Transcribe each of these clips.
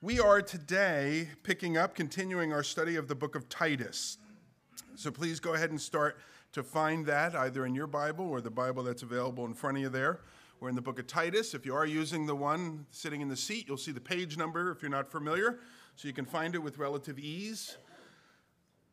We are today picking up, continuing our study of the book of Titus. So please go ahead and start to find that either in your Bible or the Bible that's available in front of you there. We're in the book of Titus. If you are using the one sitting in the seat, you'll see the page number if you're not familiar, so you can find it with relative ease.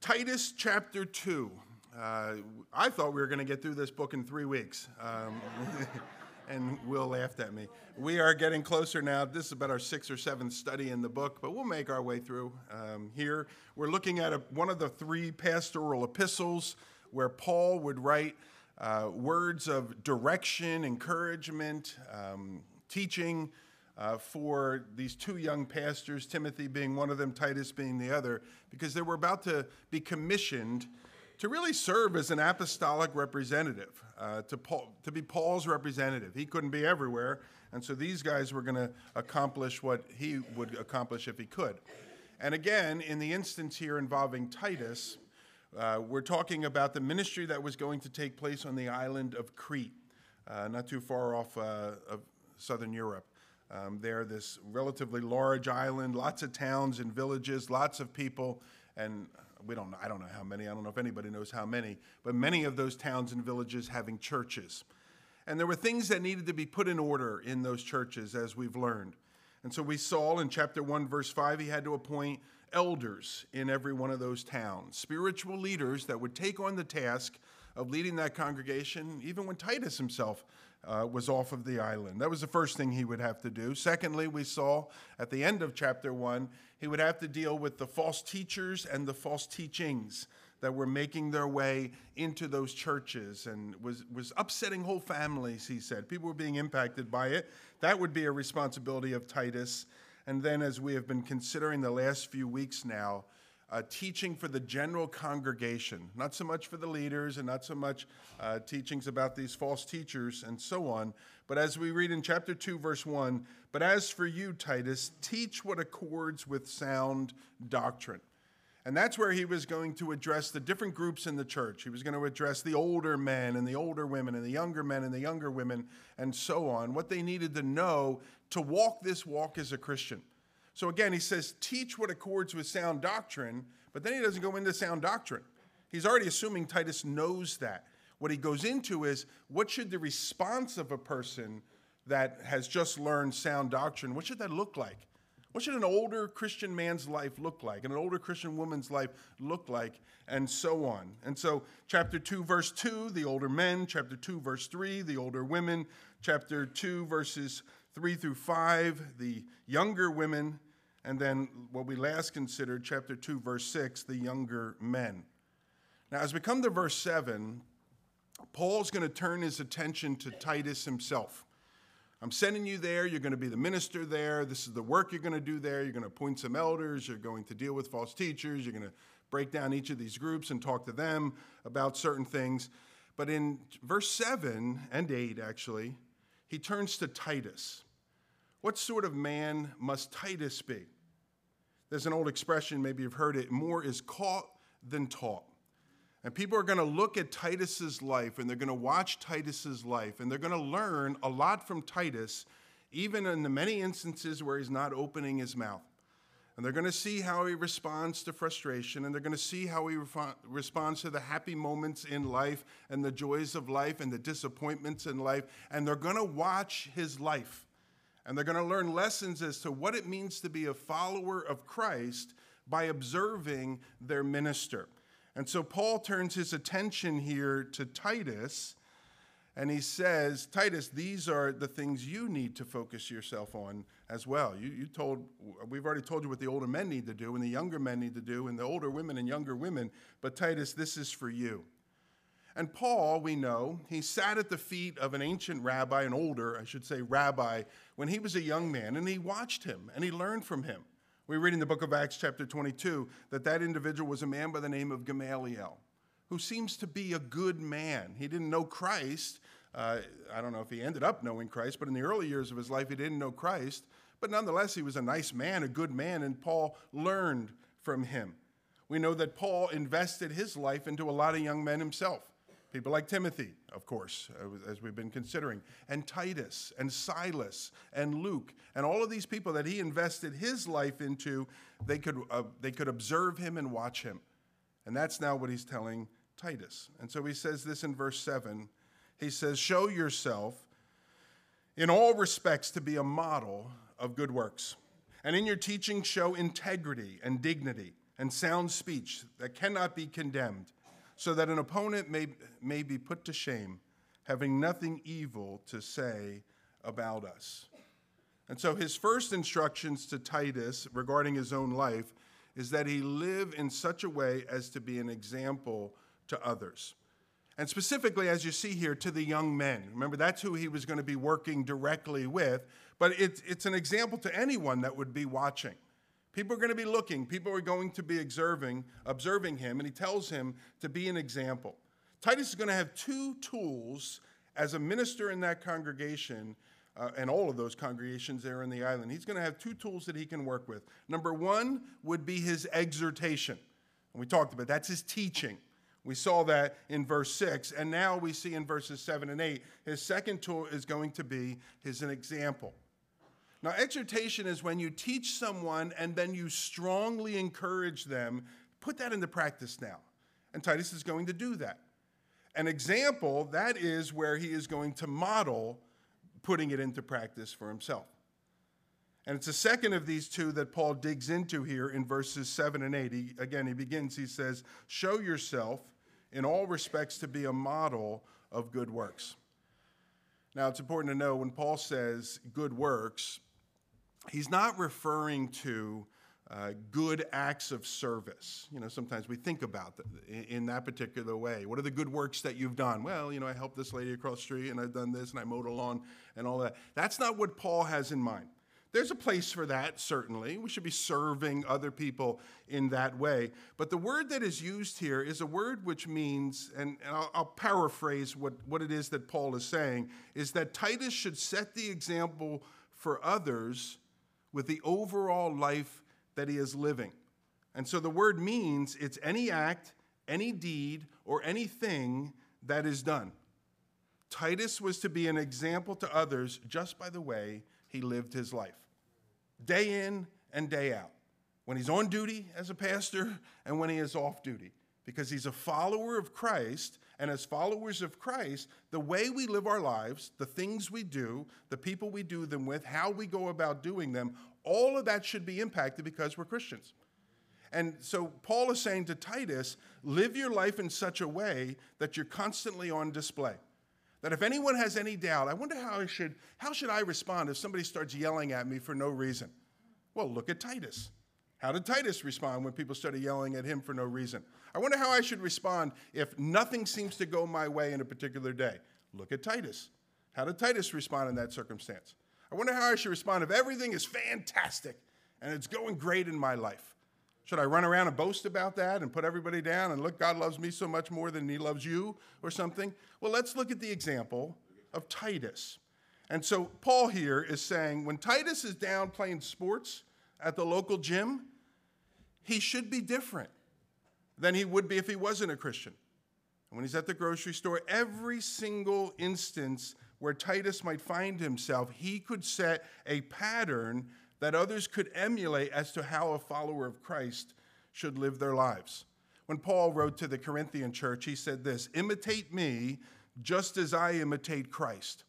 Titus chapter 2. Uh, I thought we were going to get through this book in three weeks. Um, and Will laughed at me. We are getting closer now. This is about our sixth or seventh study in the book, but we'll make our way through um, here. We're looking at a, one of the three pastoral epistles where Paul would write uh, words of direction, encouragement, um, teaching uh, for these two young pastors, Timothy being one of them, Titus being the other, because they were about to be commissioned to really serve as an apostolic representative, uh, to, to be Paul's representative. He couldn't be everywhere, and so these guys were going to accomplish what he would accomplish if he could. And again, in the instance here involving Titus, uh, we're talking about the ministry that was going to take place on the island of Crete, uh, not too far off uh, of southern Europe. Um, there, this relatively large island, lots of towns and villages, lots of people, and we don't I don't know how many, I don't know if anybody knows how many, but many of those towns and villages having churches. And there were things that needed to be put in order in those churches, as we've learned. And so we saw in chapter 1, verse 5, he had to appoint elders in every one of those towns, spiritual leaders that would take on the task of leading that congregation, even when Titus himself uh, was off of the island. That was the first thing he would have to do. Secondly, we saw at the end of chapter 1, he would have to deal with the false teachers and the false teachings that were making their way into those churches and was, was upsetting whole families, he said. People were being impacted by it. That would be a responsibility of Titus. And then, as we have been considering the last few weeks now, uh, teaching for the general congregation, not so much for the leaders and not so much uh, teachings about these false teachers and so on. But as we read in chapter 2, verse 1, but as for you, Titus, teach what accords with sound doctrine. And that's where he was going to address the different groups in the church. He was going to address the older men and the older women and the younger men and the younger women and so on, what they needed to know to walk this walk as a Christian. So again, he says, teach what accords with sound doctrine, but then he doesn't go into sound doctrine. He's already assuming Titus knows that. What he goes into is what should the response of a person that has just learned sound doctrine, what should that look like? What should an older Christian man's life look like? And an older Christian woman's life look like? And so on. And so, chapter 2, verse 2, the older men. Chapter 2, verse 3, the older women. Chapter 2, verses 3 through 5, the younger women. And then what we last considered, chapter 2, verse 6, the younger men. Now, as we come to verse 7, Paul's going to turn his attention to Titus himself. I'm sending you there. You're going to be the minister there. This is the work you're going to do there. You're going to appoint some elders. You're going to deal with false teachers. You're going to break down each of these groups and talk to them about certain things. But in verse 7 and 8, actually, he turns to Titus. What sort of man must Titus be? There's an old expression, maybe you've heard it more is caught than taught. And people are going to look at Titus's life and they're going to watch Titus's life and they're going to learn a lot from Titus, even in the many instances where he's not opening his mouth. And they're going to see how he responds to frustration and they're going to see how he re- responds to the happy moments in life and the joys of life and the disappointments in life. And they're going to watch his life and they're going to learn lessons as to what it means to be a follower of Christ by observing their minister. And so Paul turns his attention here to Titus and he says, Titus, these are the things you need to focus yourself on as well. You, you told, we've already told you what the older men need to do and the younger men need to do and the older women and younger women, but Titus, this is for you. And Paul, we know, he sat at the feet of an ancient rabbi, an older, I should say, rabbi, when he was a young man, and he watched him and he learned from him. We read in the book of Acts, chapter 22, that that individual was a man by the name of Gamaliel, who seems to be a good man. He didn't know Christ. Uh, I don't know if he ended up knowing Christ, but in the early years of his life, he didn't know Christ. But nonetheless, he was a nice man, a good man, and Paul learned from him. We know that Paul invested his life into a lot of young men himself People like Timothy, of course, as we've been considering, and Titus, and Silas, and Luke, and all of these people that he invested his life into, they could, uh, they could observe him and watch him. And that's now what he's telling Titus. And so he says this in verse 7. He says, Show yourself in all respects to be a model of good works. And in your teaching, show integrity and dignity and sound speech that cannot be condemned so that an opponent may, may be put to shame, having nothing evil to say about us. And so his first instructions to Titus regarding his own life is that he live in such a way as to be an example to others. And specifically, as you see here, to the young men. Remember, that's who he was going to be working directly with, but it's, it's an example to anyone that would be watching. People are going to be looking, people are going to be observing, observing him, and he tells him to be an example. Titus is going to have two tools as a minister in that congregation uh, and all of those congregations there in the island. He's going to have two tools that he can work with. Number one would be his exhortation. And we talked about that's his teaching. We saw that in verse 6, and now we see in verses 7 and 8, his second tool is going to be his an example. Now, exhortation is when you teach someone and then you strongly encourage them. Put that into practice now. And Titus is going to do that. An example, that is where he is going to model putting it into practice for himself. And it's the second of these two that Paul digs into here in verses 7 and 8. He, again, he begins, he says, Show yourself in all respects to be a model of good works. Now, it's important to know when Paul says good works, he's not referring to uh, good acts of service. You know, sometimes we think about in, in that particular way. What are the good works that you've done? Well, you know, I helped this lady across the street and I've done this and I mowed a lawn and all that. That's not what Paul has in mind. There's a place for that, certainly. We should be serving other people in that way. But the word that is used here is a word which means, and, I'll, I'll, paraphrase what, what it is that Paul is saying, is that Titus should set the example for others with the overall life that he is living. And so the word means it's any act, any deed, or anything that is done. Titus was to be an example to others just by the way he lived his life, day in and day out, when he's on duty as a pastor and when he is off duty, because he's a follower of Christ and as followers of Christ, the way we live our lives, the things we do, the people we do them with, how we go about doing them, all of that should be impacted because we're Christians. And so Paul is saying to Titus, live your life in such a way that you're constantly on display. That if anyone has any doubt, I wonder how I should how should I respond if somebody starts yelling at me for no reason? Well, look at Titus. How did Titus respond when people started yelling at him for no reason? I wonder how I should respond if nothing seems to go my way in a particular day. Look at Titus. How did Titus respond in that circumstance? I wonder how I should respond if everything is fantastic and it's going great in my life. Should I run around and boast about that and put everybody down and look, God loves me so much more than he loves you or something? Well, let's look at the example of Titus. And so Paul here is saying when Titus is down playing sports at the local gym, he should be different than he would be if he wasn't a Christian. And when he's at the grocery store, every single instance where Titus might find himself, he could set a pattern that others could emulate as to how a follower of Christ should live their lives. When Paul wrote to the Corinthian church, he said this Imitate me just as I imitate Christ.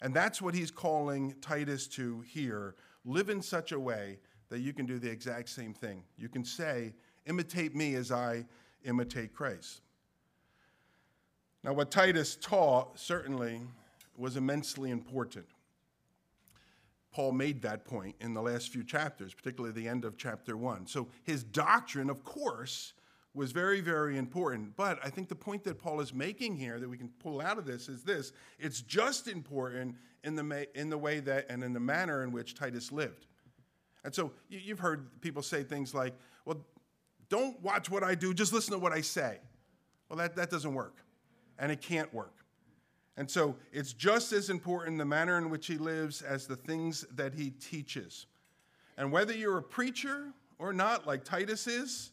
And that's what he's calling Titus to here. Live in such a way that you can do the exact same thing. You can say, Imitate me as I imitate Christ. Now, what Titus taught certainly was immensely important. Paul made that point in the last few chapters, particularly the end of chapter one. So his doctrine, of course, was very, very important. But I think the point that Paul is making here that we can pull out of this is this it's just important in the, in the way that and in the manner in which Titus lived. And so you've heard people say things like, well, don't watch what I do, just listen to what I say. Well, that, that doesn't work, and it can't work. And so it's just as important the manner in which he lives as the things that he teaches. And whether you're a preacher or not, like Titus is,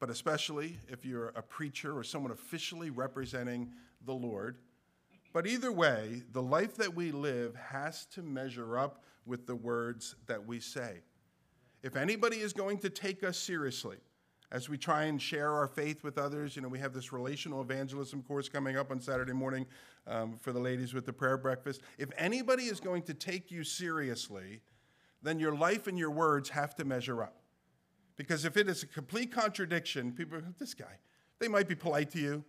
but especially if you're a preacher or someone officially representing the Lord. But either way, the life that we live has to measure up with the words that we say. If anybody is going to take us seriously, as we try and share our faith with others, you know, we have this relational evangelism course coming up on Saturday morning um, for the ladies with the prayer breakfast. If anybody is going to take you seriously, then your life and your words have to measure up. Because if it is a complete contradiction, people, this guy, they might be polite to you.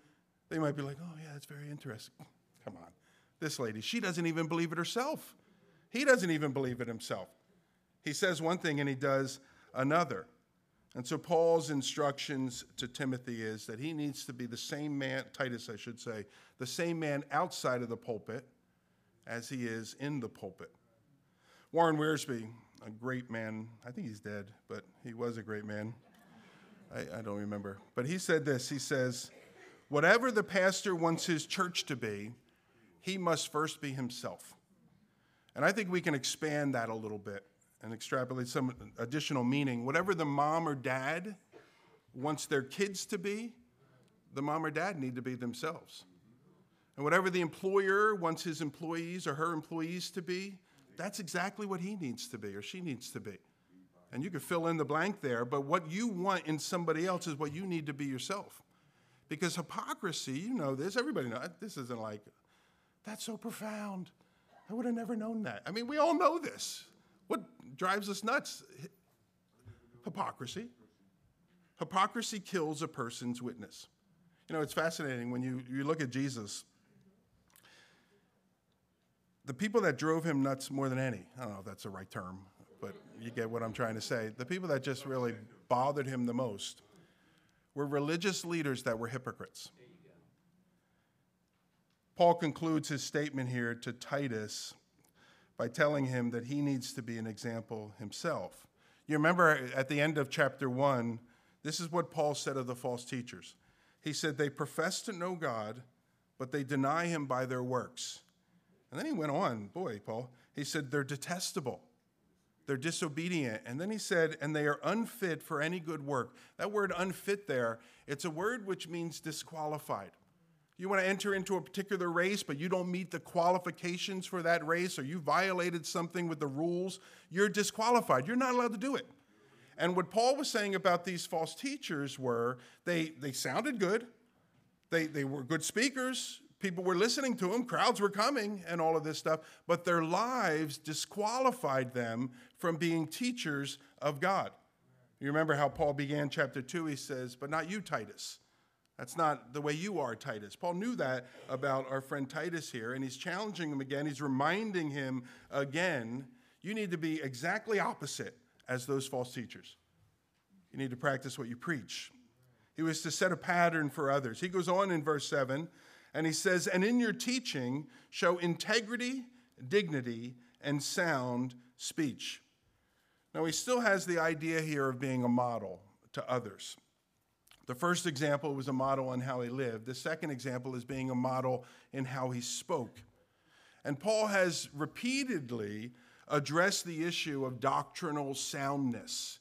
They might be like, oh, yeah, that's very interesting. Come on. This lady, she doesn't even believe it herself. He doesn't even believe it himself. He says one thing and he does another. And so Paul's instructions to Timothy is that he needs to be the same man, Titus, I should say, the same man outside of the pulpit as he is in the pulpit. Warren Wiersbe, a great man, I think he's dead, but he was a great man. I, I don't remember. But he said this he says, Whatever the pastor wants his church to be, he must first be himself. And I think we can expand that a little bit and extrapolate some additional meaning. Whatever the mom or dad wants their kids to be, the mom or dad need to be themselves. And whatever the employer wants his employees or her employees to be, that's exactly what he needs to be or she needs to be. And you could fill in the blank there, but what you want in somebody else is what you need to be yourself. Because hypocrisy, you know this, everybody knows, this isn't like, that's so profound. I would have never known that. I mean, we all know this. What drives us nuts? Hypocrisy. Hypocrisy kills a person's witness. You know, it's fascinating when you, you look at Jesus. The people that drove him nuts more than any, I don't know if that's the right term, but you get what I'm trying to say. The people that just really bothered him the most were religious leaders that were hypocrites. Paul concludes his statement here to Titus by telling him that he needs to be an example himself. You remember at the end of chapter 1, this is what Paul said of the false teachers. He said, They profess to know God, but they deny him by their works. And then he went on, boy, Paul, he said, They're detestable. They're disobedient. And then he said, and they are unfit for any good work. That word unfit there, it's a word which means disqualified. You want to enter into a particular race, but you don't meet the qualifications for that race, or you violated something with the rules, you're disqualified. You're not allowed to do it. And what Paul was saying about these false teachers were they, they sounded good, they, they were good speakers, people were listening to them, crowds were coming, and all of this stuff, but their lives disqualified them from being teachers of God. You remember how Paul began chapter 2? He says, But not you, Titus. That's not the way you are, Titus. Paul knew that about our friend Titus here, and he's challenging him again. He's reminding him again you need to be exactly opposite as those false teachers. You need to practice what you preach. He was to set a pattern for others. He goes on in verse 7 and he says, And in your teaching, show integrity, dignity, and sound speech. Now, he still has the idea here of being a model to others. The first example was a model on how he lived. The second example is being a model in how he spoke. And Paul has repeatedly addressed the issue of doctrinal soundness.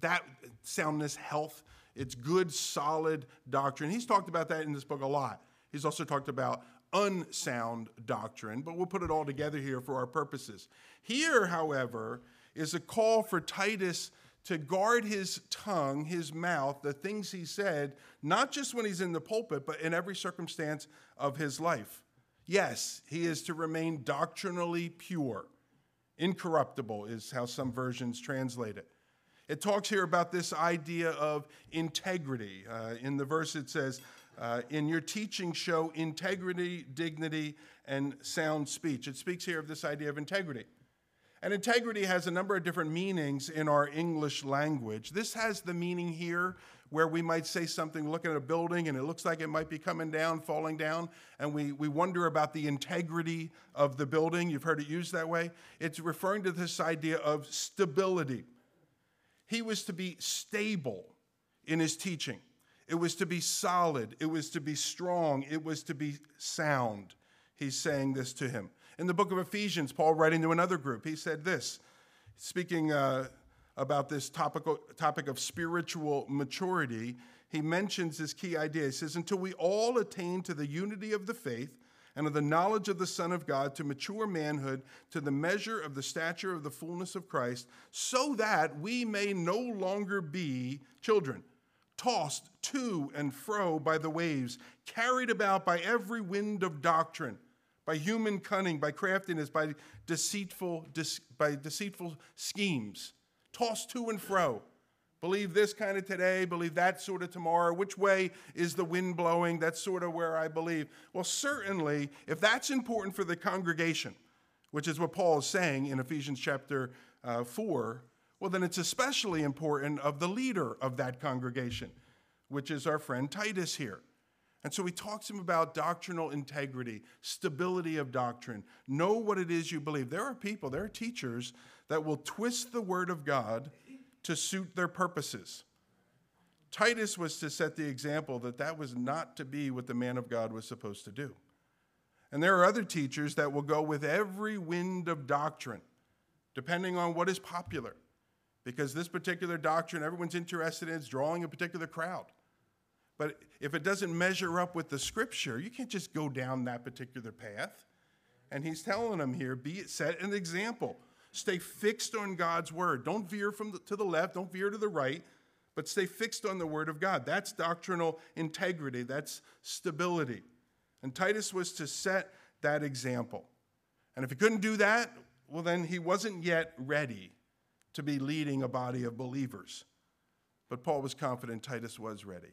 that soundness, health, it's good, solid doctrine. He's talked about that in this book a lot. He's also talked about unsound doctrine, but we'll put it all together here for our purposes. Here, however, is a call for Titus to guard his tongue, his mouth, the things he said, not just when he's in the pulpit, but in every circumstance of his life. Yes, he is to remain doctrinally pure. Incorruptible is how some versions translate it. It talks here about this idea of integrity. Uh, in the verse, it says, uh, in your teaching, show integrity, dignity, and sound speech. It speaks here of this idea of integrity. And integrity has a number of different meanings in our English language. This has the meaning here where we might say something, look at a building, and it looks like it might be coming down, falling down, and we, we wonder about the integrity of the building. You've heard it used that way. It's referring to this idea of stability. He was to be stable in his teaching. It was to be solid. It was to be strong. It was to be sound. He's saying this to him. In the book of Ephesians, Paul writing to another group, he said this, speaking uh, about this topic, topic of spiritual maturity. he mentions this key idea. He says, Until we all attain to the unity of the faith and of the knowledge of the Son of God, to mature manhood, to the measure of the stature of the fullness of Christ, so that we may no longer be children, tossed to and fro by the waves, carried about by every wind of doctrine by human cunning, by craftiness, by deceitful, by deceitful schemes, tossed to and fro. Believe this kind of today, believe that sort of tomorrow. Which way is the wind blowing? That's sort of where I believe. Well, certainly, if that's important for the congregation, which is what Paul is saying in Ephesians chapter uh, 4, well, then it's especially important of the leader of that congregation, which is our friend Titus here. And so he talks to him about doctrinal integrity, stability of doctrine. Know what it is you believe. There are people, there are teachers that will twist the word of God to suit their purposes. Titus was to set the example that that was not to be what the man of God was supposed to do. And there are other teachers that will go with every wind of doctrine, depending on what is popular. Because this particular doctrine, everyone's interested in, is drawing a particular crowd. But if it doesn't measure up with the scripture, you can't just go down that particular path. And he's telling them here be it set an example. Stay fixed on God's word. Don't veer from the, to the left, don't veer to the right, but stay fixed on the word of God. That's doctrinal integrity, that's stability. And Titus was to set that example. And if he couldn't do that, well, then he wasn't yet ready to be leading a body of believers. But Paul was confident Titus was ready.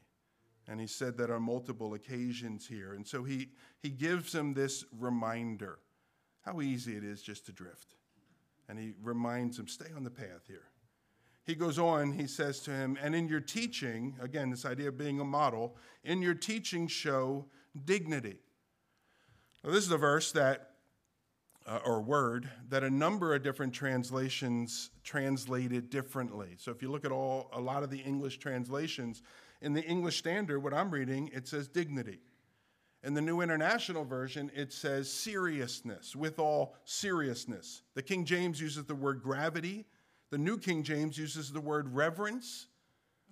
And he said that on multiple occasions here. And so he, he gives him this reminder how easy it is just to drift. And he reminds him, stay on the path here. He goes on, he says to him, and in your teaching, again, this idea of being a model, in your teaching, show dignity. Now, this is a verse that, uh, or word, that a number of different translations translated differently. So if you look at all, a lot of the English translations, in the English Standard, what I'm reading, it says dignity. In the New International Version, it says seriousness, with all seriousness. The King James uses the word gravity. The New King James uses the word reverence.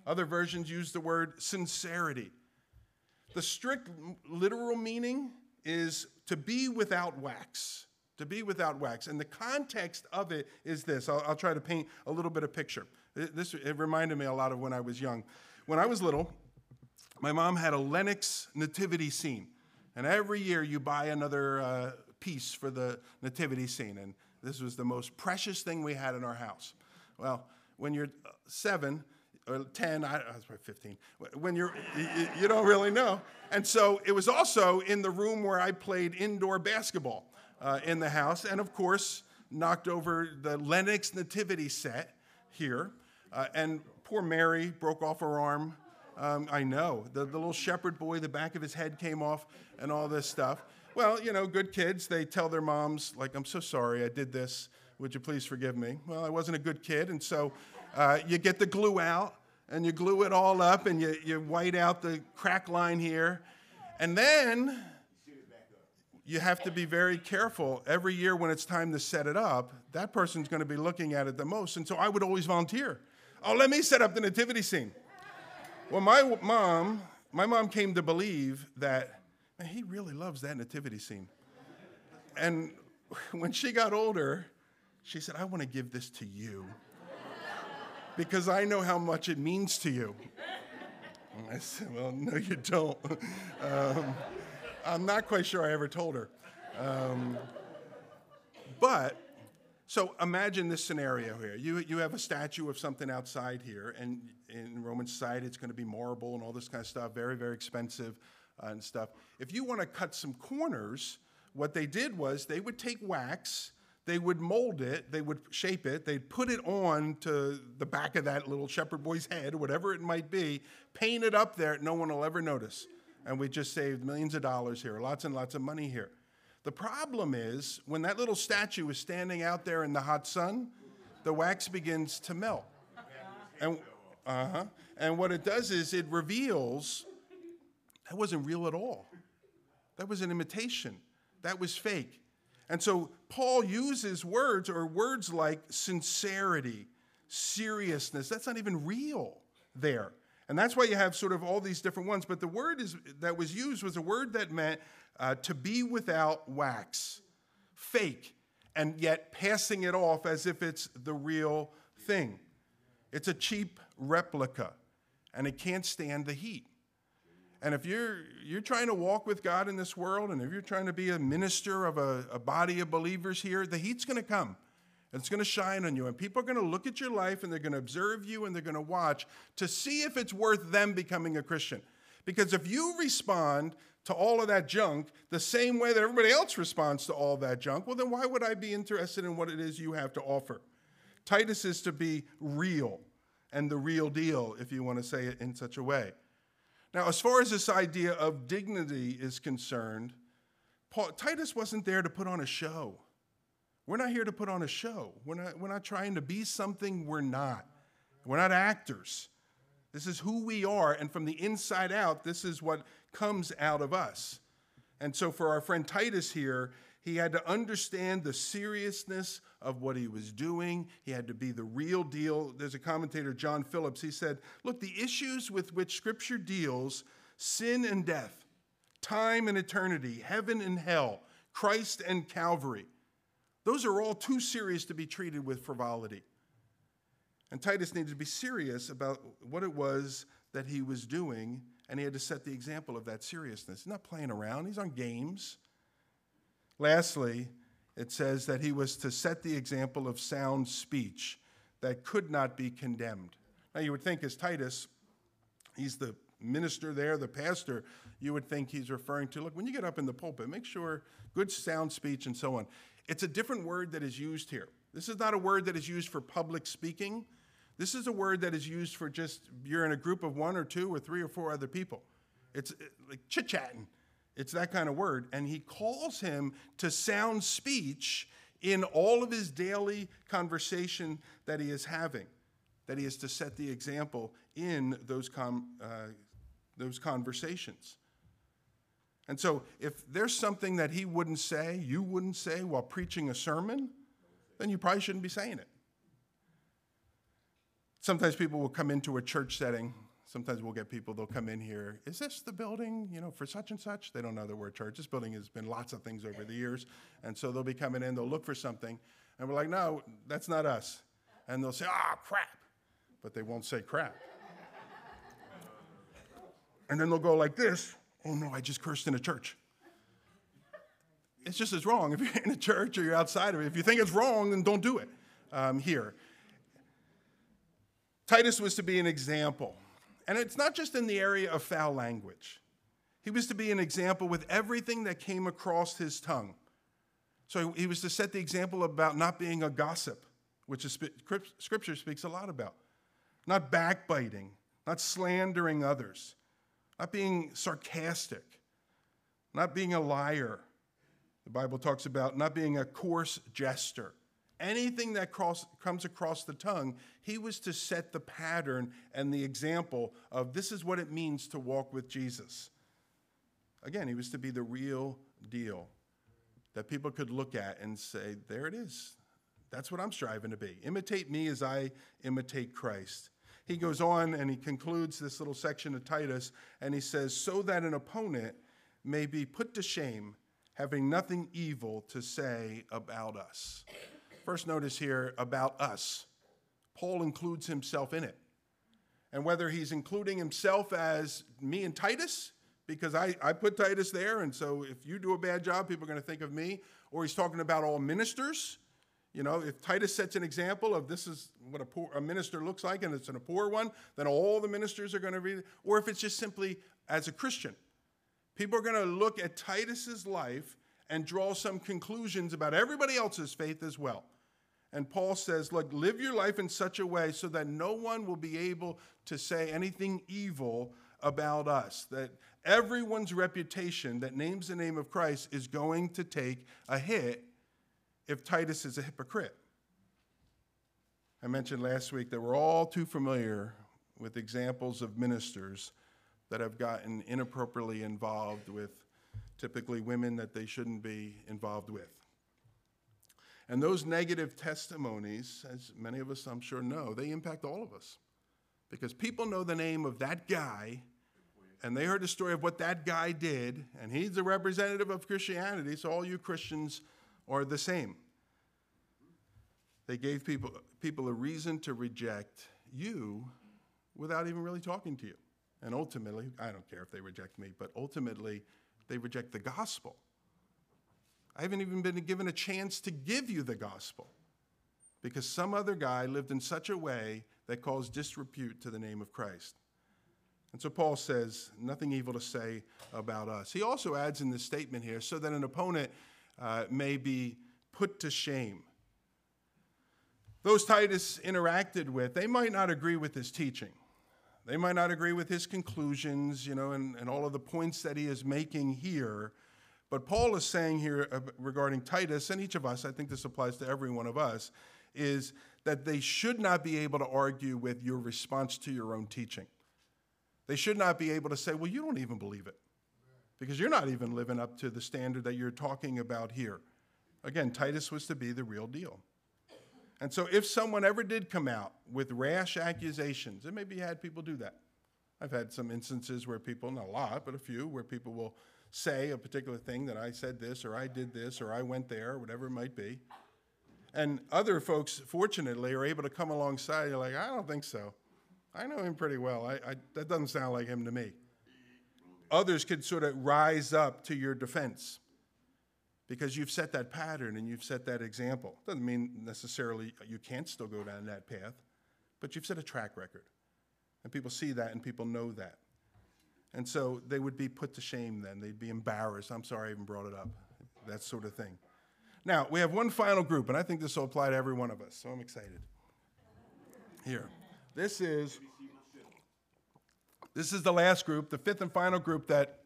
Other versions use the word sincerity. The strict literal meaning is to be without wax. To be without wax. And the context of it is this. I'll, I'll try to paint a little bit of picture. This, it reminded me a lot of when I was young. When I was little, my mom had a Lenox nativity scene. And every year you buy another uh, piece for the nativity scene. And this was the most precious thing we had in our house. Well, when you're seven, or 10, I, I was probably 15, when you're, you, you don't really know. And so it was also in the room where I played indoor basketball uh, in the house. And of course, knocked over the Lenox nativity set here. Uh, and poor Mary broke off her arm. Um, I know. The, the little shepherd boy, the back of his head came off, and all this stuff. Well, you know, good kids, they tell their moms, like, I'm so sorry I did this. Would you please forgive me? Well, I wasn't a good kid, and so uh, you get the glue out, and you glue it all up, and you, you white out the crack line here. And then you have to be very careful. Every year when it's time to set it up, that person's going to be looking at it the most. And so I would always volunteer. Oh, let me set up the nativity scene. Well, my mom, my mom came to believe that man, he really loves that nativity scene. And when she got older, she said, I want to give this to you because I know how much it means to you. And I said, Well, no, you don't. Um, I'm not quite sure I ever told her. Um, but so imagine this scenario here. You, you have a statue of something outside here, and in Roman society, it's going to be marble and all this kind of stuff, very, very expensive uh, and stuff. If you want to cut some corners, what they did was they would take wax, they would mold it, they would shape it, they'd put it on to the back of that little shepherd boy's head, whatever it might be, paint it up there, no one will ever notice. And we just saved millions of dollars here, lots and lots of money here. The problem is when that little statue is standing out there in the hot sun, the wax begins to melt. And, uh-huh, and what it does is it reveals that wasn't real at all. That was an imitation. That was fake. And so Paul uses words or words like sincerity, seriousness. That's not even real there. And that's why you have sort of all these different ones. But the word is, that was used was a word that meant uh, to be without wax, fake, and yet passing it off as if it's the real thing. It's a cheap replica, and it can't stand the heat. And if you're, you're trying to walk with God in this world, and if you're trying to be a minister of a, a body of believers here, the heat's going to come. And it's going to shine on you. And people are going to look at your life and they're going to observe you and they're going to watch to see if it's worth them becoming a Christian. Because if you respond to all of that junk the same way that everybody else responds to all that junk, well, then why would I be interested in what it is you have to offer? Titus is to be real and the real deal, if you want to say it in such a way. Now, as far as this idea of dignity is concerned, Paul, Titus wasn't there to put on a show. We're not here to put on a show. We're not, we're not trying to be something we're not. We're not actors. This is who we are, and from the inside out, this is what comes out of us. And so, for our friend Titus here, he had to understand the seriousness of what he was doing. He had to be the real deal. There's a commentator, John Phillips, he said, Look, the issues with which Scripture deals sin and death, time and eternity, heaven and hell, Christ and Calvary those are all too serious to be treated with frivolity. And Titus needed to be serious about what it was that he was doing, and he had to set the example of that seriousness. He's not playing around, he's on games. Lastly, it says that he was to set the example of sound speech that could not be condemned. Now, you would think, as Titus, he's the minister there, the pastor, you would think he's referring to look, when you get up in the pulpit, make sure good sound speech and so on. It's a different word that is used here. This is not a word that is used for public speaking. This is a word that is used for just you're in a group of one or two or three or four other people. It's like chit chatting. It's that kind of word. And he calls him to sound speech in all of his daily conversation that he is having, that he is to set the example in those, com, uh, those conversations. And so, if there's something that he wouldn't say, you wouldn't say while preaching a sermon, then you probably shouldn't be saying it. Sometimes people will come into a church setting. Sometimes we'll get people, they'll come in here. Is this the building, you know, for such and such? They don't know the word church. This building has been lots of things over the years. And so they'll be coming in, they'll look for something. And we're like, no, that's not us. And they'll say, oh, crap. But they won't say crap. and then they'll go like this oh no, I just cursed in a church. It's just as wrong if you're in a church or you're outside of it. If you think it's wrong, then don't do it um, here. Titus was to be an example. And it's not just in the area of foul language, he was to be an example with everything that came across his tongue. So he was to set the example about not being a gossip, which is, scripture speaks a lot about, not backbiting, not slandering others not being sarcastic, not being a liar. The Bible talks about not being a coarse jester. Anything that cross, comes across the tongue, he was to set the pattern and the example of this is what it means to walk with Jesus. Again, he was to be the real deal that people could look at and say, there it is. That's what I'm striving to be. Imitate me as I imitate Christ he goes on and he concludes this little section of Titus and he says, So that an opponent may be put to shame, having nothing evil to say about us. First, notice here about us. Paul includes himself in it. And whether he's including himself as me and Titus, because I, I put Titus there, and so if you do a bad job, people are going to think of me, or he's talking about all ministers you know, if Titus sets an example of this is what a, poor, a minister looks like and it's in a poor one, then all the ministers are going to read it. Or if it's just simply as a Christian, people are going to look at Titus's life and draw some conclusions about everybody else's faith as well. And Paul says, look, live your life in such a way so that no one will be able to say anything evil about us. That everyone's reputation that names the name of Christ is going to take a hit if Titus is a hypocrite. I mentioned last week that we're all too familiar with examples of ministers that have gotten inappropriately involved with typically women that they shouldn't be involved with. And those negative testimonies, as many of us I'm sure know, they impact all of us. Because people know the name of that guy, and they heard the story of what that guy did, and he's a representative of Christianity, so all you Christians are the same. They gave people, people a reason to reject you without even really talking to you. And ultimately, I don't care if they reject me, but ultimately, they reject the gospel. I haven't even been given a chance to give you the gospel because some other guy lived in such a way that caused disrepute to the name of Christ. And so Paul says, nothing evil to say about us. He also adds in this statement here, so that an opponent uh, may be put to shame. Those Titus interacted with, they might not agree with his teaching. They might not agree with his conclusions, you know, and, and all of the points that he is making here. But Paul is saying here uh, regarding Titus, and each of us, I think this applies to every one of us, is that they should not be able to argue with your response to your own teaching. They should not be able to say, well, you don't even believe it, because you're not even living up to the standard that you're talking about here. Again, Titus was to be the real deal. And so, if someone ever did come out with rash accusations, and maybe you had people do that. I've had some instances where people, not a lot, but a few, where people will say a particular thing that I said this, or I did this, or I went there, or whatever it might be. And other folks, fortunately, are able to come alongside. You're like, I don't think so. I know him pretty well. I, I, that doesn't sound like him to me. Others could sort of rise up to your defense because you've set that pattern and you've set that example. Doesn't mean necessarily you can't still go down that path, but you've set a track record. And people see that and people know that. And so they would be put to shame then. They'd be embarrassed. I'm sorry I even brought it up. That sort of thing. Now, we have one final group, and I think this will apply to every one of us, so I'm excited. Here. This is this is the last group, the fifth and final group that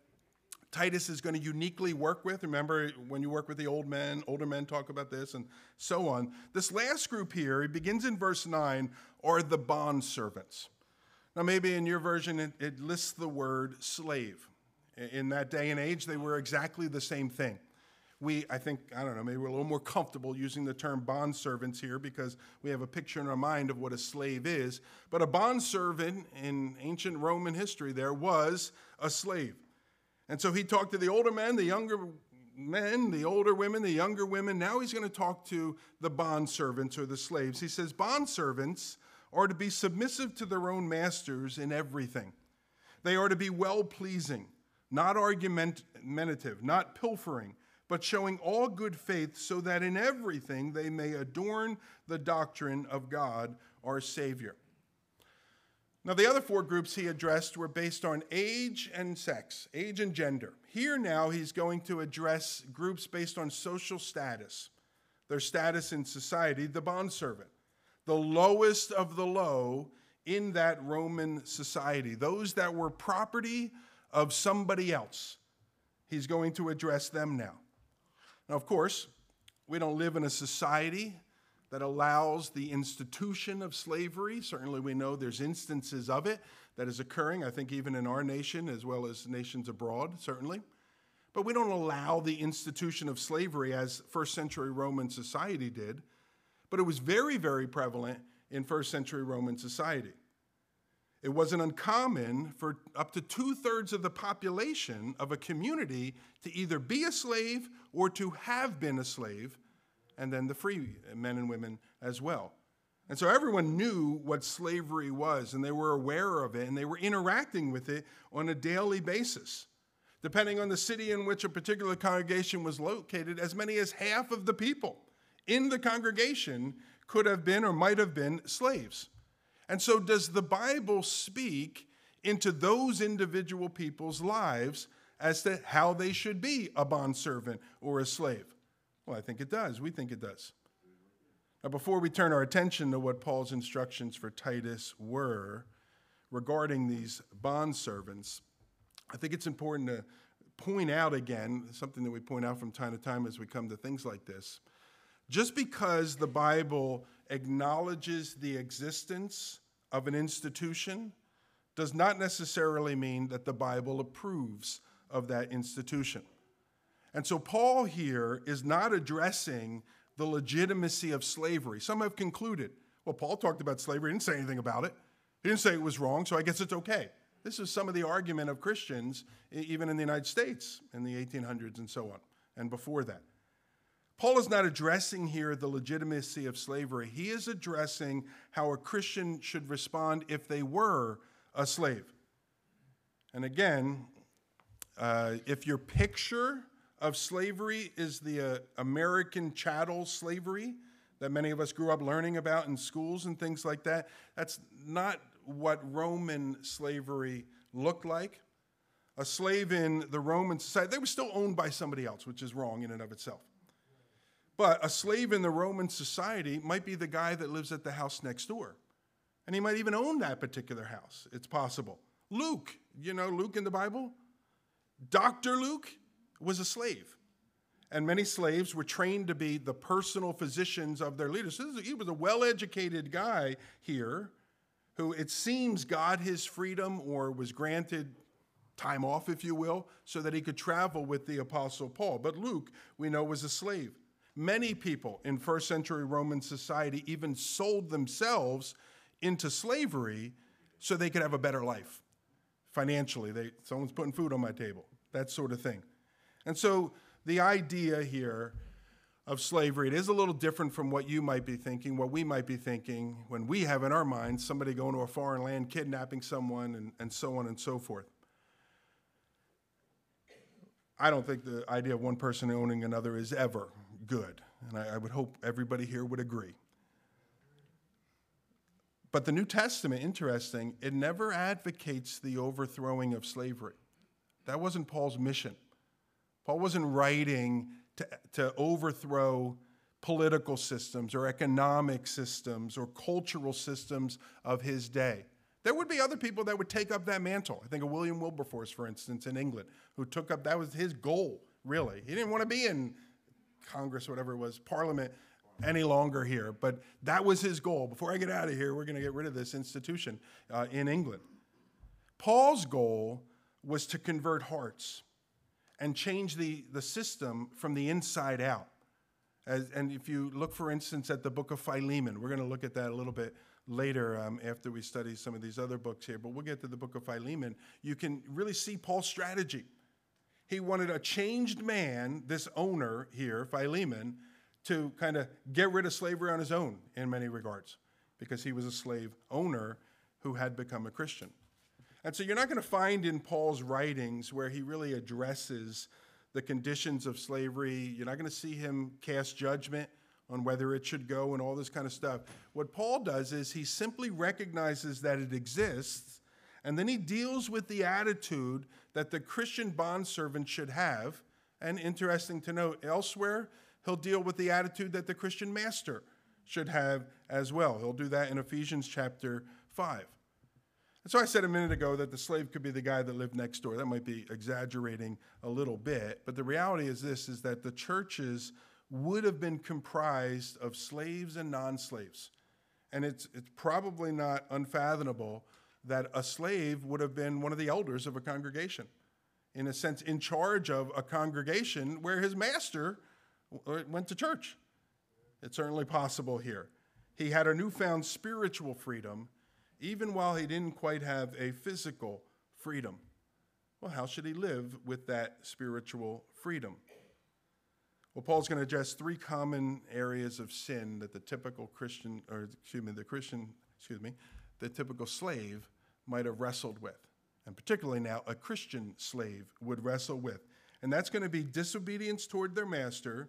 Titus is going to uniquely work with. Remember when you work with the old men, older men talk about this and so on. This last group here, it begins in verse 9, are the bond servants. Now, maybe in your version, it, it lists the word slave. In that day and age, they were exactly the same thing we, I think, I don't know, maybe we're a little more comfortable using the term bond servants here because we have a picture in our mind of what a slave is. But a bond servant in ancient Roman history there was a slave. And so he talked to the older men, the younger men, the older women, the younger women. Now he's going to talk to the bond servants or the slaves. He says, Bond servants are to be submissive to their own masters in everything. They are to be well pleasing, not argumentative, not pilfering but showing all good faith, so that in everything they may adorn the doctrine of God our Savior. Now, the other four groups he addressed were based on age and sex, age and gender. Here now, he's going to address groups based on social status, their status in society, the bondservant, the lowest of the low in that Roman society, those that were property of somebody else. He's going to address them now. Now, of course, we don't live in a society that allows the institution of slavery. Certainly, we know there's instances of it that is occurring, I think, even in our nation as well as nations abroad, certainly. But we don't allow the institution of slavery as first century Roman society did. But it was very, very prevalent in first century Roman society. It wasn't uncommon for up to two thirds of the population of a community to either be a slave or to have been a slave, and then the free men and women as well. And so everyone knew what slavery was, and they were aware of it, and they were interacting with it on a daily basis. Depending on the city in which a particular congregation was located, as many as half of the people in the congregation could have been or might have been slaves. And so, does the Bible speak into those individual people's lives as to how they should be a bondservant or a slave? Well, I think it does. We think it does. Now, before we turn our attention to what Paul's instructions for Titus were regarding these bondservants, I think it's important to point out again something that we point out from time to time as we come to things like this. Just because the Bible acknowledges the existence of an institution does not necessarily mean that the Bible approves of that institution. And so, Paul here is not addressing the legitimacy of slavery. Some have concluded, well, Paul talked about slavery, he didn't say anything about it. He didn't say it was wrong, so I guess it's okay. This is some of the argument of Christians, even in the United States in the 1800s and so on, and before that. Paul is not addressing here the legitimacy of slavery. He is addressing how a Christian should respond if they were a slave. And again, uh, if your picture of slavery is the uh, American chattel slavery that many of us grew up learning about in schools and things like that, that's not what Roman slavery looked like. A slave in the Roman society, they were still owned by somebody else, which is wrong in and of itself. But a slave in the Roman society might be the guy that lives at the house next door. And he might even own that particular house. It's possible. Luke, you know Luke in the Bible? Dr. Luke was a slave. And many slaves were trained to be the personal physicians of their leaders. So he was a well educated guy here who it seems got his freedom or was granted time off, if you will, so that he could travel with the Apostle Paul. But Luke, we know, was a slave. Many people in first century Roman society even sold themselves into slavery so they could have a better life financially. They, someone's putting food on my table, that sort of thing. And so the idea here of slavery, it is a little different from what you might be thinking, what we might be thinking when we have in our minds somebody going to a foreign land, kidnapping someone, and, and so on and so forth. I don't think the idea of one person owning another is ever good, and I, I would hope everybody here would agree. But the New Testament, interesting, it never advocates the overthrowing of slavery. That wasn't Paul's mission. Paul wasn't writing to, to overthrow political systems or economic systems or cultural systems of his day. There would be other people that would take up that mantle. I think of William Wilberforce, for instance, in England, who took up that was his goal, really. He didn't want to be in Congress, whatever it was, Parliament any longer here. But that was his goal. Before I get out of here, we're going to get rid of this institution uh, in England. Paul's goal was to convert hearts and change the, the system from the inside out. As, and if you look, for instance, at the book of Philemon, we're going to look at that a little bit later um, after we study some of these other books here, but we'll get to the book of Philemon. You can really see Paul's strategy. He wanted a changed man, this owner here, Philemon, to kind of get rid of slavery on his own in many regards because he was a slave owner who had become a Christian. And so you're not going to find in Paul's writings where he really addresses the conditions of slavery. You're not going to see him cast judgment on whether it should go and all this kind of stuff. What Paul does is he simply recognizes that it exists and then he deals with the attitude that the Christian bondservant should have. And interesting to note, elsewhere, he'll deal with the attitude that the Christian master should have as well. He'll do that in Ephesians chapter 5. And so I said a minute ago that the slave could be the guy that lived next door. That might be exaggerating a little bit, but the reality is this is that the churches would have been comprised of slaves and non-slaves. And it's it's probably not unfathomable that a slave would have been one of the elders of a congregation. In a sense, in charge of a congregation where his master uh, went to church. It's certainly possible here. He had a newfound spiritual freedom, even while he didn't quite have a physical freedom. Well, how should he live with that spiritual freedom? Well, Paul's going to address three common areas of sin that the typical Christian, or excuse me, the Christian, excuse me, the typical slave might have wrestled with. And particularly now, a Christian slave would wrestle with. And that's going to be disobedience toward their master,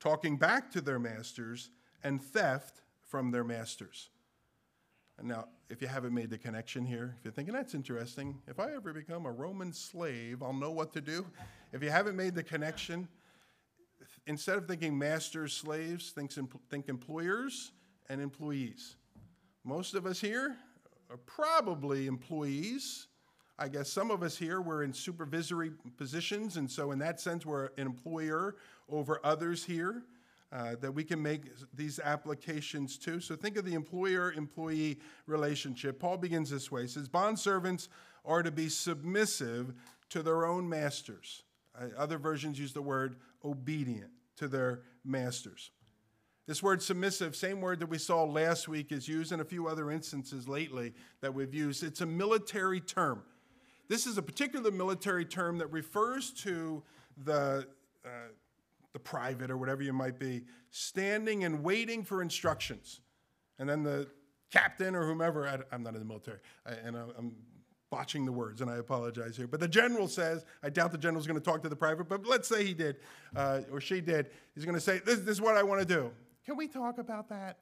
talking back to their masters, and theft from their masters. And now, if you haven't made the connection here, if you're thinking that's interesting, if I ever become a Roman slave, I'll know what to do. If you haven't made the connection, instead of thinking masters, slaves, think, think employers and employees. Most of us here are probably employees I guess some of us here were in supervisory positions, and so in that sense, we're an employer over others here. Uh, that we can make these applications to. So think of the employer employee relationship. Paul begins this way He says, Bondservants are to be submissive to their own masters. Uh, other versions use the word obedient to their masters. This word submissive, same word that we saw last week, is used in a few other instances lately that we've used. It's a military term. This is a particular military term that refers to the, uh, the private or whatever you might be standing and waiting for instructions. And then the captain or whomever, I, am not in the military, I, and I'm botching the words, and I apologize here. But the general says, I doubt the general's going to talk to the private, but let's say he did, uh, or she did. He's going to say, this, this, is what I want to do. Can we talk about that?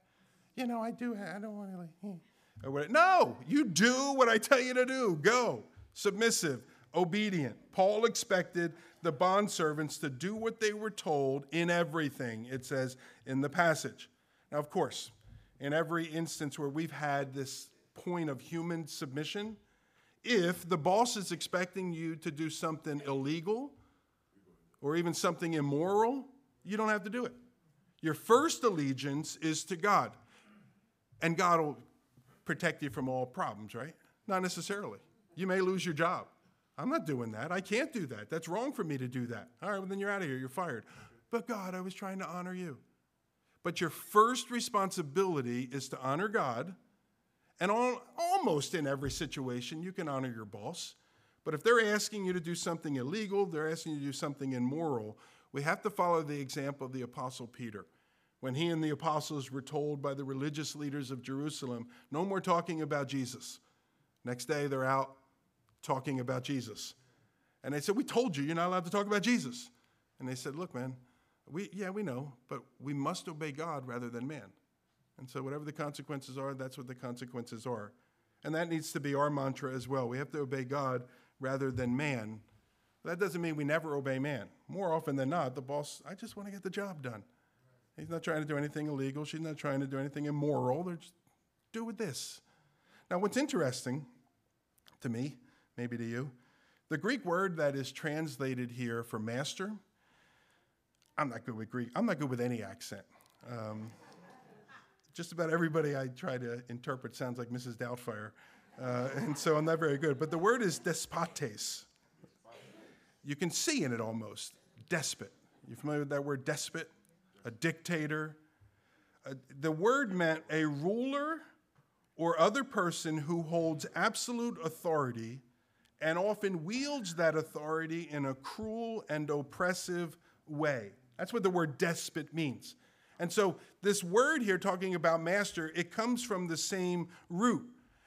You know, I do, I don't want to, like, eh. or no, you do what I tell you to do. Go. Submissive, obedient. Paul expected the bondservants to do what they were told in everything, it says in the passage. Now, of course, in every instance where we've had this point of human submission, if the boss is expecting you to do something illegal or even something immoral, you don't have to do it. Your first allegiance is to God. And God will protect you from all problems, right? Not necessarily. You may lose your job. I'm not doing that. I can't do that. That's wrong for me to do that. All right, well, then you're out of here. You're fired. But God, I was trying to honor you. But your first responsibility is to honor God and all, almost in every situation, you can honor your boss. But if they're asking you to do something illegal, they're asking you to do something immoral, we have to follow the example of the Apostle Peter. When he and the apostles were told by the religious leaders of Jerusalem, no more talking about Jesus. Next day, they're out talking about Jesus. And they said, We told you you're not allowed to talk about Jesus. And they said, Look, man, we, yeah, we know, but we must obey God rather than man. And so, whatever the consequences are, that's what the consequences are. And that needs to be our mantra as well. We have to obey God rather than man. That doesn't mean we never obey man. More often than not, the boss, I just want to get the job done. He's not trying to do anything illegal. She's not trying to do anything immoral. They're just do with this. Now, what's interesting to me, maybe to you, the Greek word that is translated here for master, I'm not good with Greek. I'm not good with any accent. Um, just about everybody I try to interpret sounds like Mrs. Doubtfire. Uh, and so I'm not very good. But the word is despotes. You can see in it almost despot. You familiar with that word despot? A dictator. Uh, the word meant a ruler or other person who holds absolute authority and often wields that authority in a cruel and oppressive way. That's what the word despot means. And so, this word here, talking about master, it comes from the same root.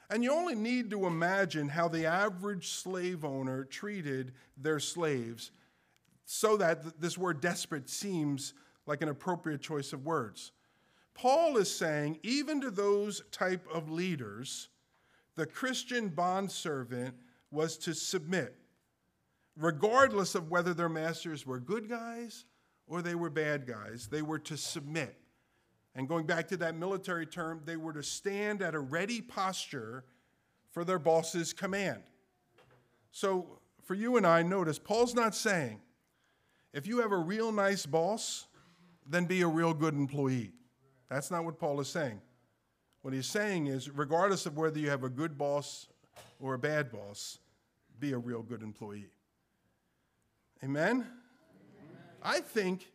And you only need to imagine how the average slave owner treated their slaves so that this word despotes seems like an appropriate choice of words. Paul is saying, even to those type of leaders, the Christian bondservant was to submit, regardless of whether their masters were good guys or they were bad guys. They were to submit. And going back to that military term, they were to stand at a ready posture for their boss's command. So, for you and I, notice Paul's not saying, if you have a real nice boss, then be a real good employee. That's not what Paul is saying. What he's saying is, regardless of whether you have a good boss or a bad boss, be a real good employee. Amen? I think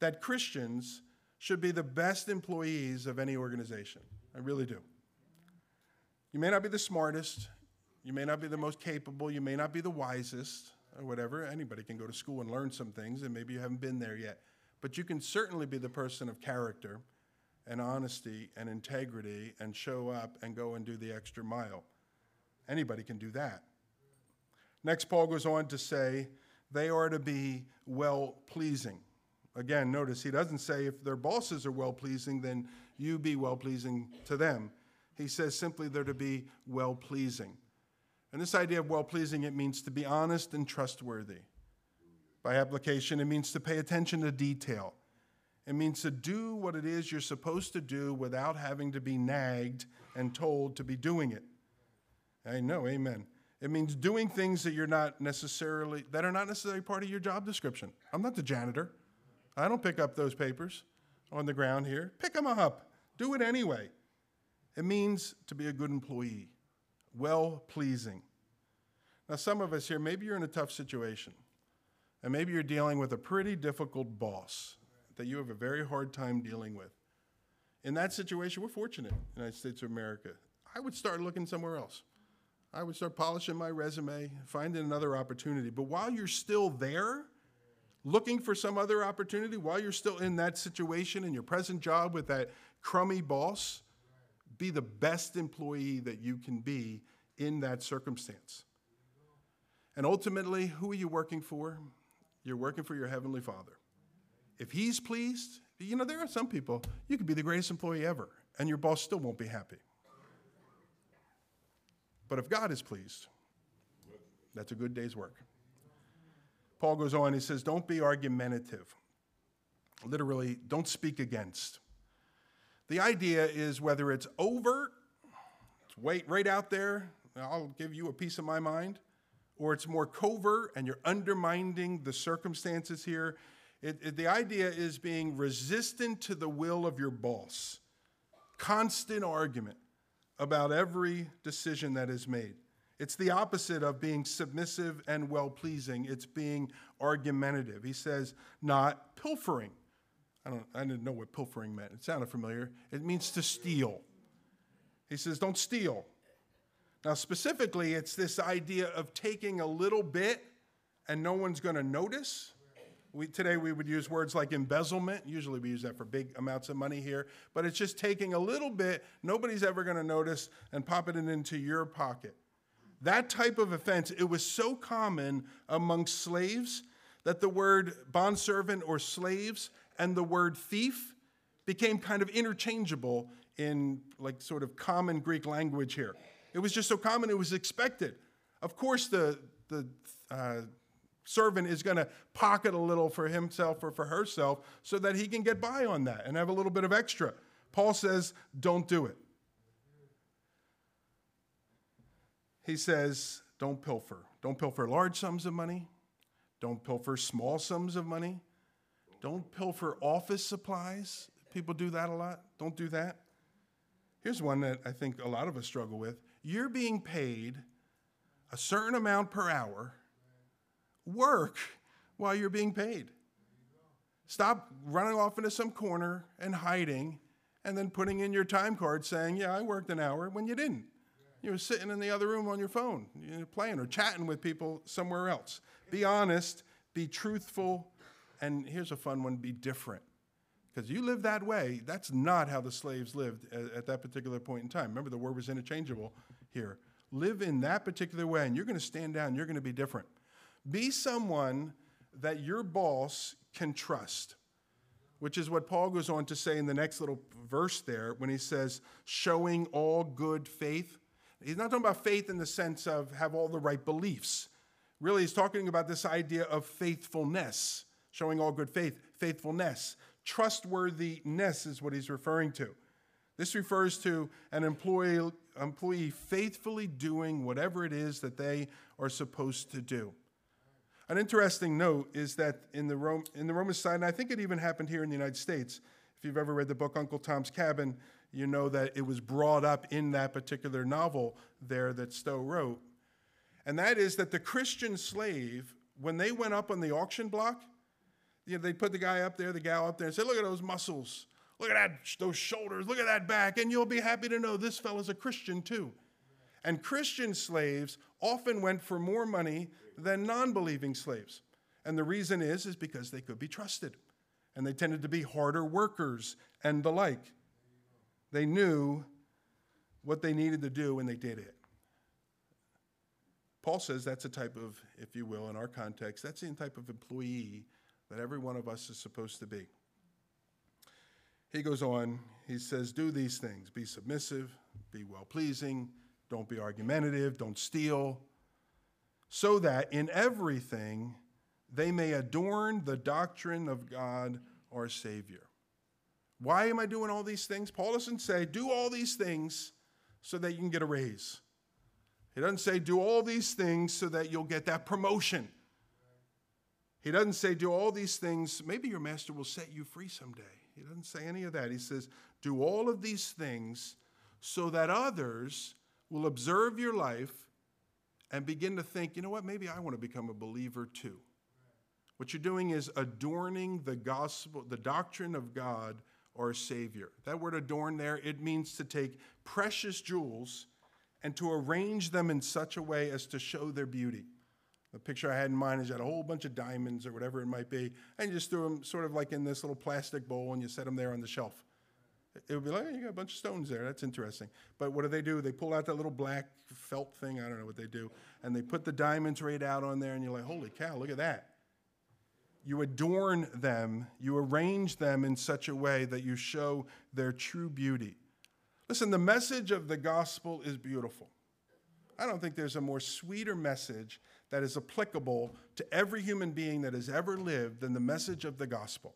that Christians should be the best employees of any organization. I really do. You may not be the smartest, you may not be the most capable, you may not be the wisest, or whatever. Anybody can go to school and learn some things, and maybe you haven't been there yet. But you can certainly be the person of character and honesty and integrity and show up and go and do the extra mile. Anybody can do that. Next, Paul goes on to say, they are to be well pleasing. Again, notice he doesn't say if their bosses are well pleasing, then you be well pleasing to them. He says simply they're to be well pleasing. And this idea of well pleasing, it means to be honest and trustworthy. By application, it means to pay attention to detail. It means to do what it is you're supposed to do without having to be nagged and told to be doing it. I know, amen. It means doing things that you're not necessarily that are not necessarily part of your job description. I'm not the janitor. I don't pick up those papers on the ground here. Pick them up. Do it anyway. It means to be a good employee, well pleasing. Now, some of us here, maybe you're in a tough situation, and maybe you're dealing with a pretty difficult boss that you have a very hard time dealing with. In that situation, we're fortunate United States of America. I would start looking somewhere else. I would start polishing my resume, finding another opportunity. But while you're still there, looking for some other opportunity, while you're still in that situation in your present job with that crummy boss, be the best employee that you can be in that circumstance. And ultimately, who are you working for? You're working for your Heavenly Father. If He's pleased, you know, there are some people, you could be the greatest employee ever, and your boss still won't be happy. But if God is pleased, that's a good day's work. Paul goes on, he says, Don't be argumentative. Literally, don't speak against. The idea is whether it's overt, it's wait right out there, I'll give you a piece of my mind, or it's more covert and you're undermining the circumstances here. It, it, the idea is being resistant to the will of your boss, constant argument about every decision that is made. It's the opposite of being submissive and well pleasing. It's being argumentative. He says, not pilfering. I, don't, I didn't know what pilfering meant. It sounded familiar. It means to steal. He says, don't steal. Now, specifically, it's this idea of taking a little bit and no one's going to notice. We, today, we would use words like embezzlement. Usually, we use that for big amounts of money here, but it's just taking a little bit, nobody's ever going to notice, and popping it into your pocket. That type of offense, it was so common among slaves that the word bondservant or slaves and the word thief became kind of interchangeable in like sort of common Greek language here. It was just so common, it was expected. Of course, the, the uh, servant is going to pocket a little for himself or for herself so that he can get by on that and have a little bit of extra. Paul says, don't do it. He says, don't pilfer. Don't pilfer large sums of money. Don't pilfer small sums of money. Don't pilfer office supplies. People do that a lot. Don't do that. Here's one that I think a lot of us struggle with. You're being paid a certain amount per hour. Work while you're being paid. Stop running off into some corner and hiding and then putting in your time card saying, Yeah, I worked an hour when you didn't. You were sitting in the other room on your phone, you're playing or chatting with people somewhere else. Be honest, be truthful, and here's a fun one be different. Because you live that way, that's not how the slaves lived at, at, that particular point in time. Remember, the word was interchangeable here. Live in that particular way, and you're going to stand down, you're going to be different. Be someone that your boss can trust, which is what Paul goes on to say in the next little verse there when he says, showing all good faith. He's not talking about faith in the sense of have all the right beliefs. Really, he's talking about this idea of faithfulness showing all good faith, faithfulness. Trustworthiness is what he's referring to. This refers to an employee, employee faithfully doing whatever it is that they are supposed to do. An interesting note is that in the, Rome, in the Roman side, and I think it even happened here in the United States, if you've ever read the book Uncle Tom's Cabin, you know that it was brought up in that particular novel there that Stowe wrote. And that is that the Christian slave, when they went up on the auction block, you know, they put the guy up there, the gal up there, and said, Look at those muscles. Look at that, those shoulders. Look at that back. And you'll be happy to know this fellow's a Christian too. And Christian slaves often went for more money than non believing slaves. And the reason is, is because they could be trusted. And they tended to be harder workers and the like. They knew what they needed to do and they did it. Paul says that's a type of, if you will, in our context, that's the type of employee that every one of us is supposed to be. He goes on, he says, Do these things be submissive, be well pleasing, don't be argumentative, don't steal, so that in everything they may adorn the doctrine of God our Savior. Why am I doing all these things? Paul doesn't say, Do all these things so that you can get a raise. He doesn't say, Do all these things so that you'll get that promotion. He doesn't say, do all these things. Maybe your master will set you free someday. He doesn't say any of that. He says, do all of these things so that others will observe your life and begin to think, you know what, maybe I want to become a believer too. What you're doing is adorning the gospel, the doctrine of God, our Savior. That word adorn there, it means to take precious jewels and to arrange them in such a way as to show their beauty. The picture I had in mind is you had a whole bunch of diamonds or whatever it might be, and you just threw them sort of like in this little plastic bowl and you set them there on the shelf. It would be like, oh, you got a bunch of stones there. That's interesting. But what do they do? They pull out that little black felt thing. I don't know what they do. And they put the diamonds right out on there, and you're like, holy cow, look at that. You adorn them, you arrange them in such a way that you show their true beauty. Listen, the message of the gospel is beautiful. I don't think there's a more sweeter message that is applicable to every human being that has ever lived than the message of the gospel.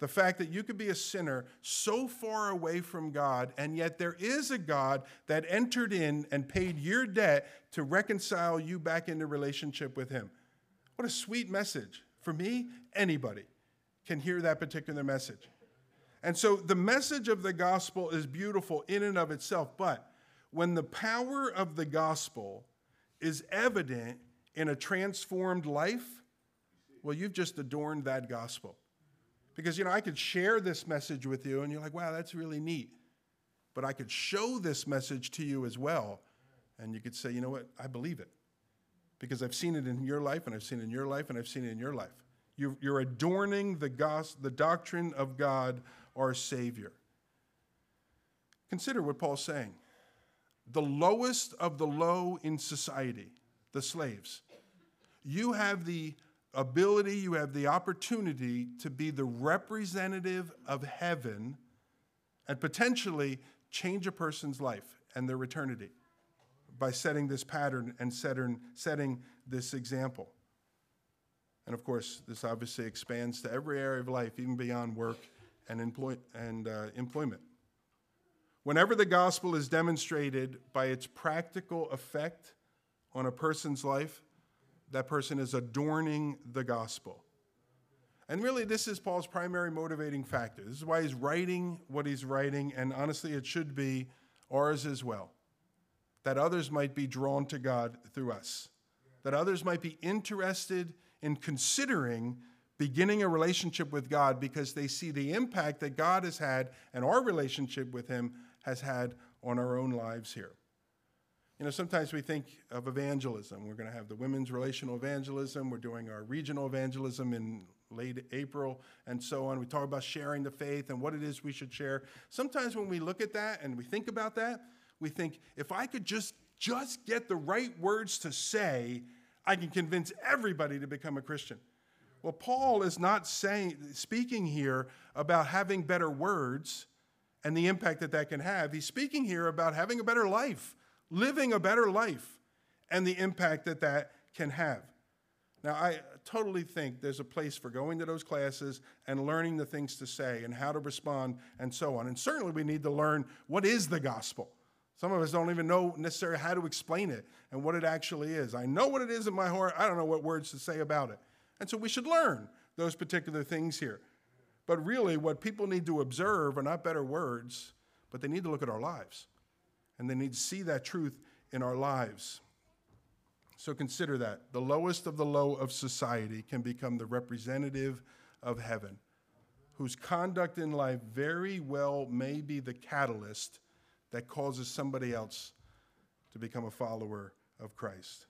The fact that you could be a sinner so far away from God, and yet there is a God that entered in and paid your debt to reconcile you back into relationship with Him. What a sweet message. For me, anybody can hear that particular message. And so the message of the gospel is beautiful in and of itself, but when the power of the gospel is evident in a transformed life, well, you've just adorned that gospel. Because, you know, I could share this message with you and you're like, wow, that's really neat. But I could show this message to you as well. And you could say, you know what, I believe it because I've seen it in your life, and I've seen it in your life, and I've seen it in your life. You're, you're adorning the, gospel, the doctrine of God, our Savior. Consider what Paul's saying. The lowest of the low in society, the slaves, you have the ability, you have the opportunity to be the representative of heaven and potentially change a person's life and their eternity by setting this pattern and setting, this example. And of course, this obviously expands to every area of life, even beyond work and, employ- and uh, employment. Whenever the gospel is demonstrated by its practical effect on a person's life, that person is adorning the gospel. And really, this is Paul's primary motivating factor. This is why he's writing what he's writing, and honestly, it should be ours as well that others might be drawn to God through us, that others might be interested in considering beginning a relationship with God because they see the impact that God has had and our relationship with Him has had on our own lives here. You know, sometimes we think of evangelism. We're going to have the women's relational evangelism. We're doing our regional evangelism in late April and so on. We talk about sharing the faith and what it is we should share. Sometimes when we look at that and we think about that, we think if I could just just get the right words to say, I can convince everybody to become a Christian. Well, Paul is not saying speaking here about having better words and the impact that that can have. He's speaking here about having a better life, living a better life, and the impact that that can have. Now, I totally think there's a place for going to those classes and learning the things to say and how to respond and so on. And certainly we need to learn what is the gospel. Some of us don't even know necessarily how to explain it and what it actually is. I know what it is in my heart, I don't know what words to say about it. And so we should learn those particular things here. But really, what people need to observe are not better words, but they need to look at our lives. And they need to see that truth in our lives. So consider that. The lowest of the low of society can become the representative of heaven, whose conduct in life very well may be the catalyst that causes somebody else to become a follower of Christ.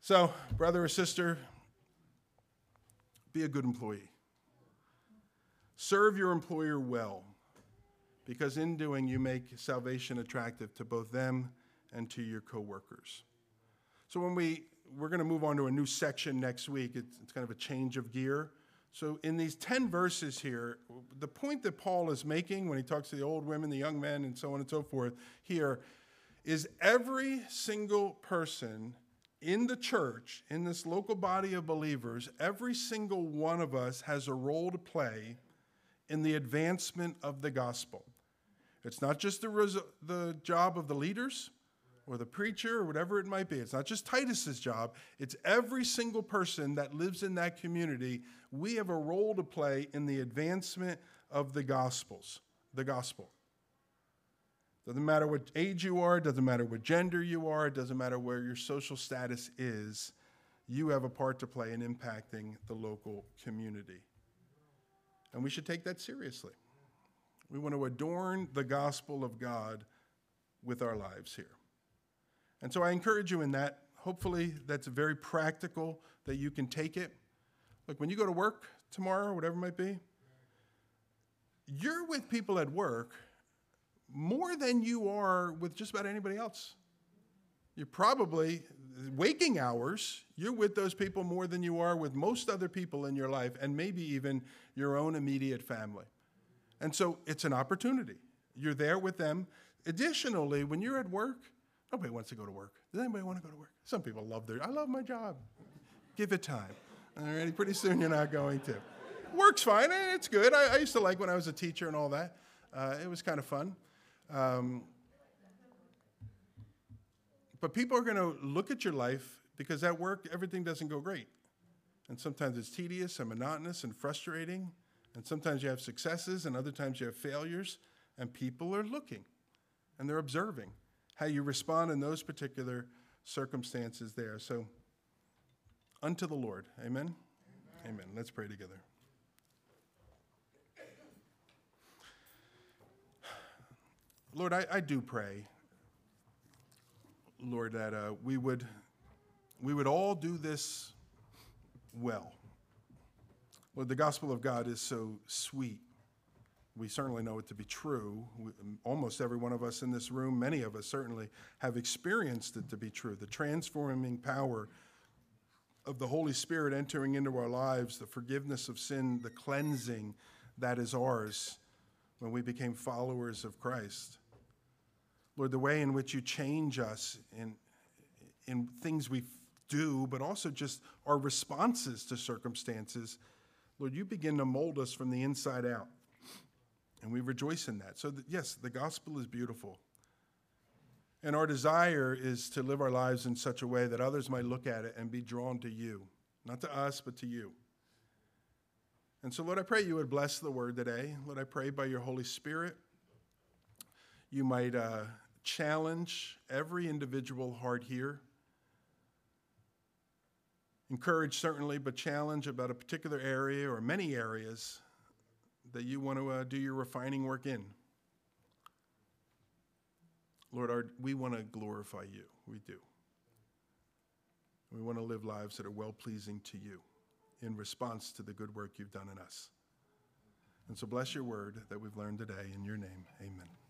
So, brother or sister, be a good employee. Serve your employer well, because in doing, you make salvation attractive to both them and to your coworkers. So, when we we're going to move on to a new section next week, it's, it's kind of a change of gear. So, in these 10 verses here, the point that Paul is making when he talks to the old women, the young men, and so on and so forth here is every single person in the church, in this local body of believers, every single one of us has a role to play in the advancement of the gospel. It's not just the, res- the job of the leaders, or the preacher or whatever it might be. It's not just Titus's job, it's every single person that lives in that community. We have a role to play in the advancement of the gospels, the gospel. Doesn't matter what age you are, doesn't matter what gender you are, it doesn't matter where your social status is, you have a part to play in impacting the local community. And we should take that seriously. We want to adorn the gospel of God with our lives here. And so I encourage you in that. Hopefully, that's very practical that you can take it. Look, when you go to work tomorrow, whatever it might be, you're with people at work more than you are with just about anybody else. You're probably waking hours, you're with those people more than you are with most other people in your life, and maybe even your own immediate family. And so it's an opportunity. You're there with them. Additionally, when you're at work, nobody wants to go to work. Does anybody want to go to work? Some people love their, I love my job. Give it time. All right, pretty soon you're not going to. Works fine, eh, it's good. I, I used to like when I was a teacher and all that. Uh, it was kind of fun. Um, but people are going to look at your life because at work, everything doesn't go great. And sometimes it's tedious and monotonous and frustrating. And sometimes you have successes and other times you have failures. And people are looking and they're observing how you respond in those particular circumstances there. So, unto the Lord. Amen? Amen. Amen. Let's pray together. Lord, I, I do pray, Lord, that uh, we would we would all do this well. Lord, the gospel of God is so sweet. We certainly know it to be true. We, almost every one of us in this room, many of us certainly, have experienced it to be true. The transforming power of the Holy Spirit entering into our lives, the forgiveness of sin, the cleansing that is ours when we became followers of Christ. Lord, the way in which you change us in, in things we do, but also just our responses to circumstances, Lord, you begin to mold us from the inside out. And we rejoice in that. So, yes, the gospel is beautiful. And our desire is to live our lives in such a way that others might look at it and be drawn to you, not to us, but to you. And so, Lord, I pray you would bless the word today. Lord, I pray by your Holy Spirit, you might uh, challenge every individual heart here. Encourage, certainly, but challenge about a particular area or many areas that you want to uh, do your refining work in. Lord, our, we want to glorify you. We do. We want to live lives that are well pleasing to you in response to the good work you've done in us. And so bless your word that we've learned today. In your name, amen.